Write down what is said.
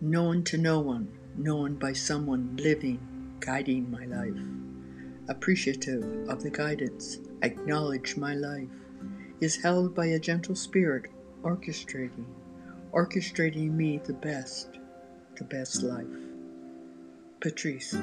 known to no one, known by someone living, guiding my life. Appreciative of the guidance, acknowledge my life is held by a gentle spirit orchestrating, orchestrating me the best, the best life. Patrice.